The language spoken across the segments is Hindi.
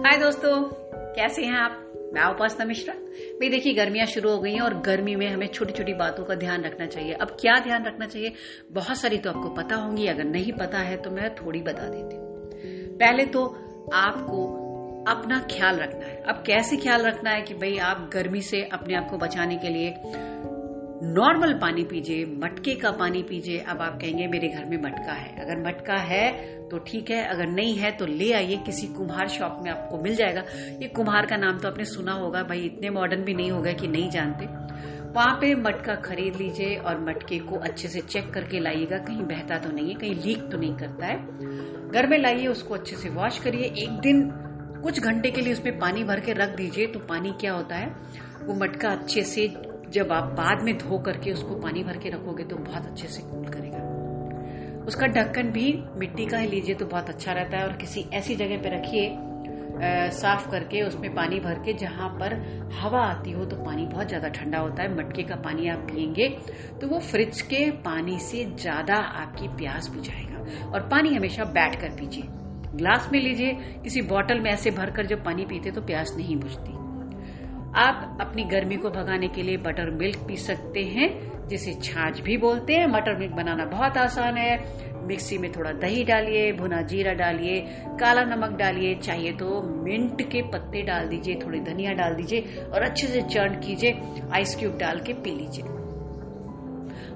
दोस्तों, कैसे हैं आप? मैं उपासना मिश्रा। भाई देखिए, गर्मियाँ शुरू हो गई हैं और गर्मी में हमें छोटी छोटी बातों का ध्यान रखना चाहिए। अब क्या ध्यान रखना चाहिए? बहुत सारी तो आपको पता होंगी, अगर नहीं पता है तो मैं थोड़ी बता देती हूँ। पहले तो आपको अपना ख्याल रखना है। अब कैसे ख्याल रखना है कि भाई आप गर्मी से अपने आप को बचाने के लिए नॉर्मल पानी पीजिए, मटके का पानी पीजिए, अब आप कहेंगे, मेरे घर में मटका है। अगर मटका है तो ठीक है, अगर नहीं है तो ले आइए, किसी कुम्हार शॉप में आपको मिल जाएगा। ये कुम्हार का नाम तो आपने सुना होगा, भाई, इतने मॉडर्न भी नहीं होगा कि नहीं जानते। वहाँ पे मटका खरीद लीजिए और मटके को अच्छे से चेक करके लाइएगा। कहीं बहता तो नहीं है, कहीं लीक तो नहीं करता है। घर में लाइए, उसको अच्छे से वॉश करिए। एक दिन, कुछ घंटे के लिए उसमें पानी भर के रख दीजिए तो पानी क्या होता है? वो मटका अच्छे से जब आप बाद में धो करके उसको पानी भर के रखोगे तो बहुत अच्छे से कूल करेगा। उसका ढक्कन भी मिट्टी का ही लीजिए तो बहुत अच्छा रहता है और किसी ऐसी जगह पे रखिए साफ़ करके उसमें पानी भर के जहाँ पर हवा आती हो तो पानी बहुत ज़्यादा ठंडा होता है, मटके का पानी आप पियेंगे तो वो फ्रिज के पानी से ज़्यादा आपकी प्यास बुझाएगा। और पानी हमेशा बैठ कर पीजिए। ग्लास में लीजिए, किसी बॉटल में ऐसे भरकर जब पानी पीते तो प्यास नहीं बुझती। आप अपनी गर्मी को भगाने के लिए बटर मिल्क पी सकते हैं, जिसे छाछ भी बोलते हैं। मटर मिल्क बनाना बहुत आसान है। मिक्सी में थोड़ा दही डालिए, भुना जीरा डालिए, काला नमक डालिए। चाहिए तो मिंट के पत्ते डाल दीजिए, थोड़ी धनिया डाल दीजिए और अच्छे से चर्न कीजिए। आइस क्यूब डाल के पी लीजिए।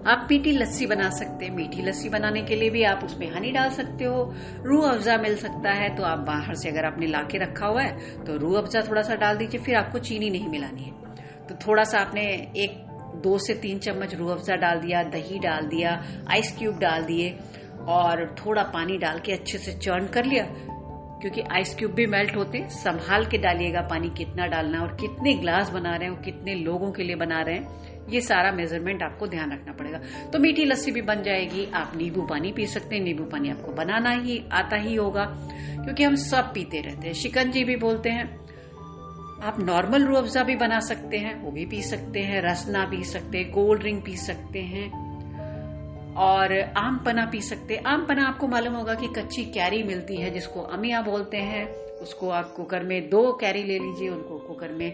आप मीठी लस्सी बना सकते हैं, मीठी लस्सी बनाने के लिए भी आप उसमें हनी डाल सकते हो। रूह अफजा मिल सकता है तो आप बाहर से अगर आपने लाके रखा हुआ है तो रूह अफजा थोड़ा सा डाल दीजिए, फिर आपको चीनी नहीं मिलानी है। तो थोड़ा सा आपने एक, दो से तीन चम्मच रूह अफजा डाल दिया, दही डाल दिया आइस क्यूब डाल दिए, और थोड़ा पानी डाल के अच्छे से चर्न कर लिया क्योंकि आइस क्यूब भी मेल्ट होते हैं, संभाल के डालिएगा पानी कितना डालना और कितने ग्लास बना रहे हैं और कितने लोगों के लिए बना रहे हैं, ये सारा मेज़रमेंट आपको ध्यान रखना पड़ेगा। तो मीठी लस्सी भी बन जाएगी, आप नींबू पानी पी सकते हैं, नींबू पानी आपको बनाना ही, आता ही होगा, क्योंकि हम सब पीते रहते हैं। शिकंजी भी बोलते हैं, आप नॉर्मल रू अफ़ज़ा भी बना सकते हैं, वो भी पी सकते हैं रसना पी सकते हैं कोल्ड ड्रिंक पी सकते हैं। और आम पना पी सकते आम पना आपको मालूम होगा कि कच्ची कैरी मिलती है, जिसको अमिया बोलते हैं। उसको आप कुकर में दो कैरी ले लीजिए, उनको कुकर में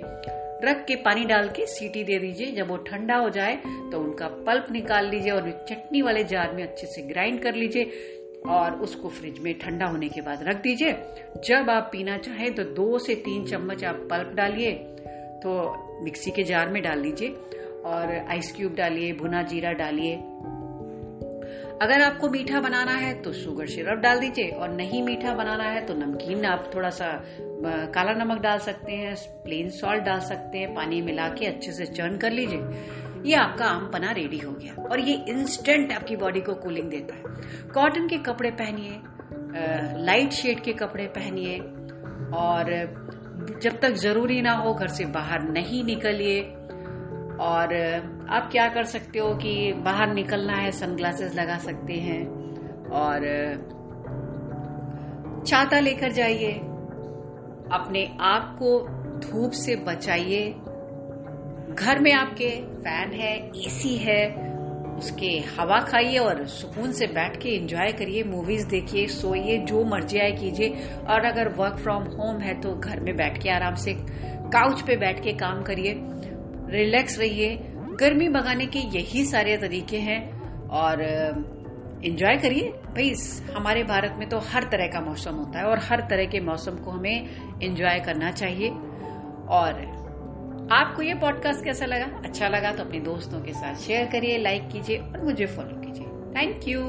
रख के पानी डाल के सीटी दे दीजिए। जब वो ठंडा हो जाए तो उनका पल्प निकाल लीजिए और चटनी वाले जार में अच्छे से ग्राइंड कर लीजिए और उसको फ्रिज में ठंडा होने के बाद रख दीजिए। जब आप पीना चाहें तो दो से तीन चम्मच आप पल्प डालिए तो मिक्सी के जार में डाल लीजिए और आइस क्यूब डालिए, भुना जीरा डालिए। अगर आपको मीठा बनाना है तो शुगर सिरप डाल दीजिए, और नहीं मीठा बनाना है तो नमकीन आप थोड़ा सा काला नमक डाल सकते हैं, प्लेन सॉल्ट डाल सकते हैं, पानी मिला के अच्छे से चर्न कर लीजिए। ये आपका आम पना रेडी हो गया, और ये इंस्टेंट आपकी बॉडी को कूलिंग देता है। कॉटन के कपड़े पहनिए लाइट शेड के कपड़े पहनिए, और जब तक ज़रूरी ना हो घर से बाहर नहीं निकलिए। और आप क्या कर सकते हो कि बाहर निकलना है सनग्लासेस लगा सकते हैं और, छाता लेकर जाइए। अपने आप को धूप से बचाइए। घर में आपके फ़ैन है एसी है, उसके हवा खाइए और सुकून से बैठ के एंजॉय करिए मूवीज़ देखिए, सोइए, जो मर्ज़ी आए कीजिए। और अगर वर्क फ्रॉम होम है तो घर में बैठ के आराम से काउच पे बैठ के काम करिए। रिलैक्स रहिए। गर्मी भगाने के यही सारे तरीके हैं और एंजॉय करिए। भाई हमारे भारत में तो हर तरह का मौसम होता है और हर तरह के मौसम को हमें एंजॉय करना चाहिए। और, आपको ये पॉडकास्ट कैसा लगा? अच्छा लगा तो अपने दोस्तों के साथ शेयर करिए लाइक कीजिए और मुझे फॉलो कीजिए। Thank you